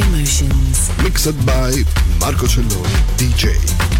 Emotions. Mixed by Marco Celloni, DJ.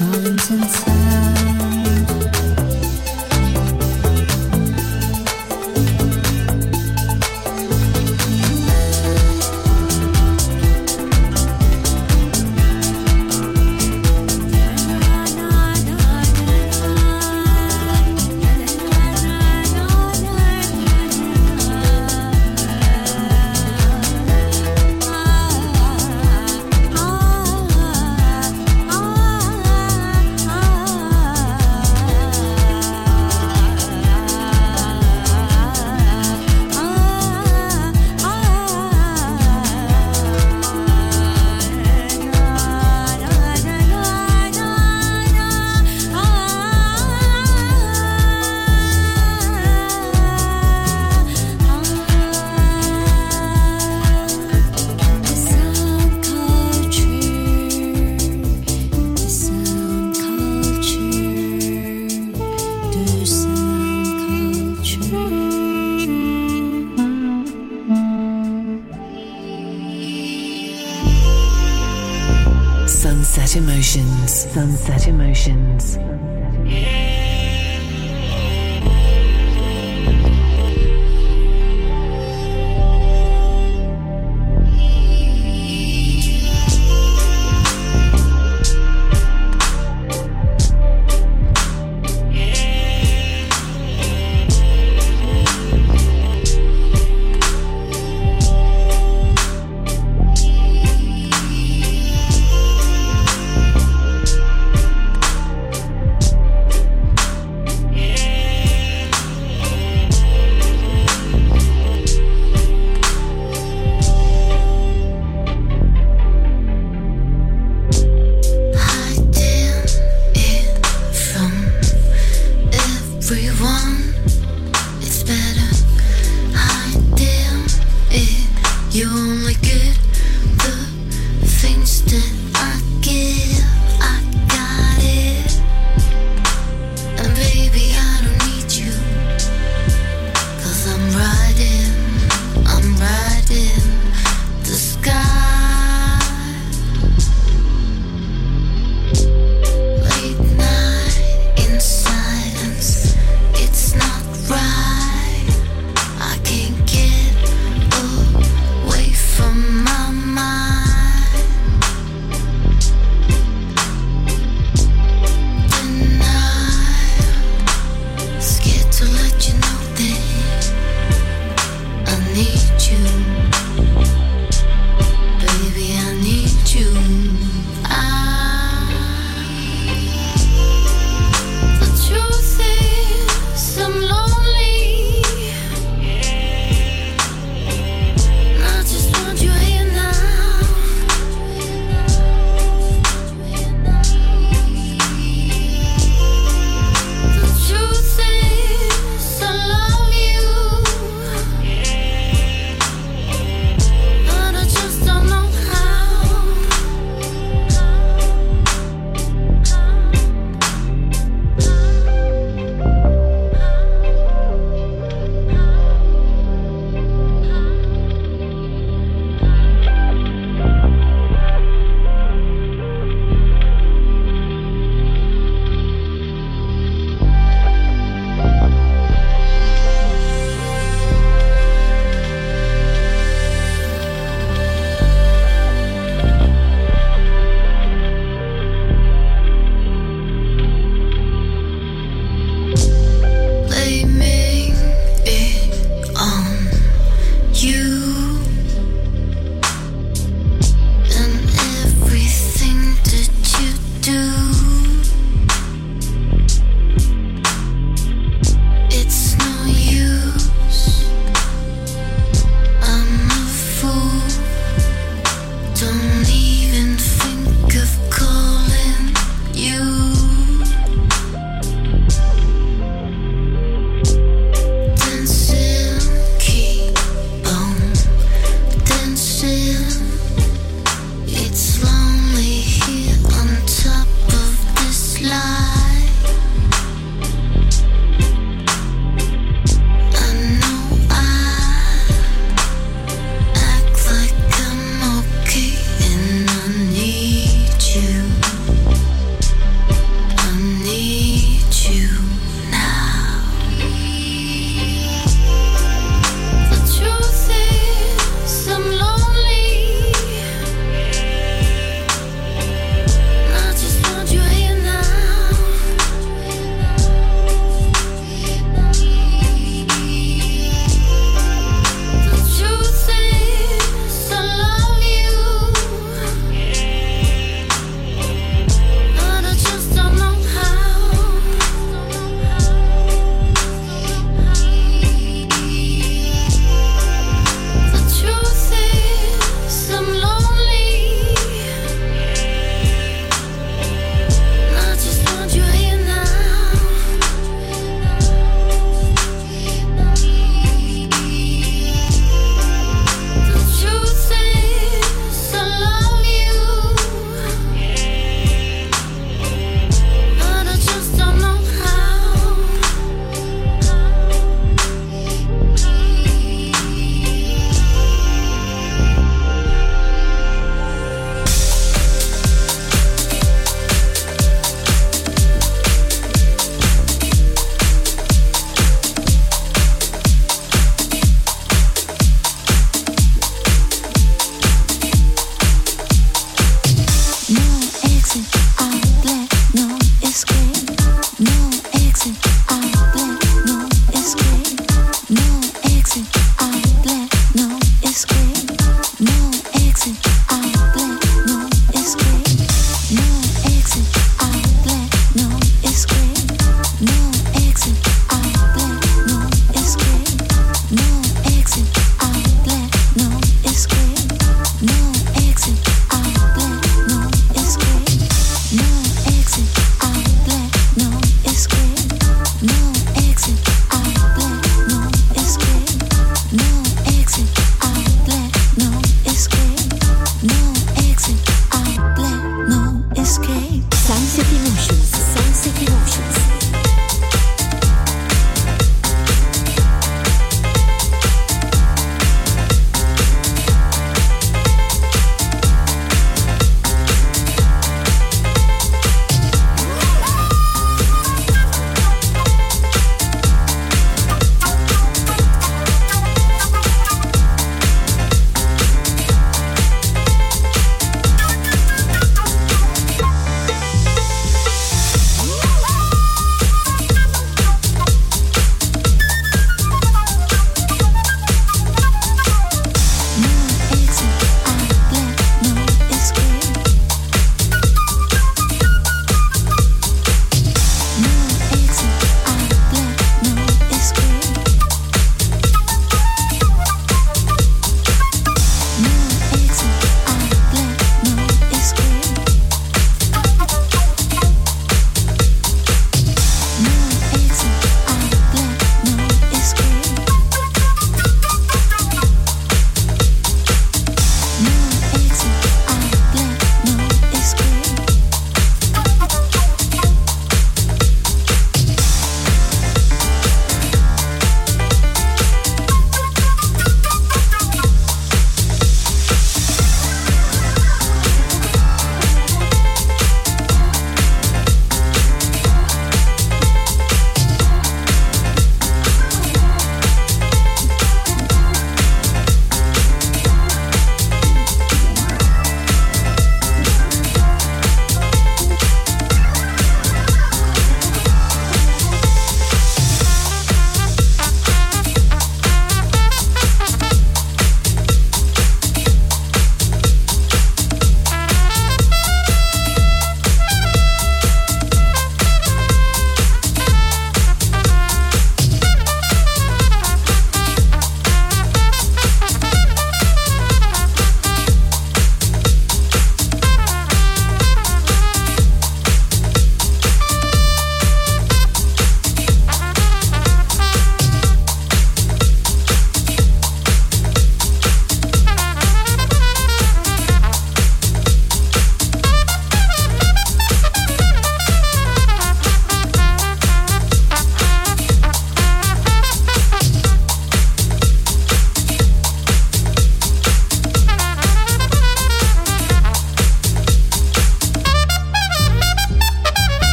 Sunset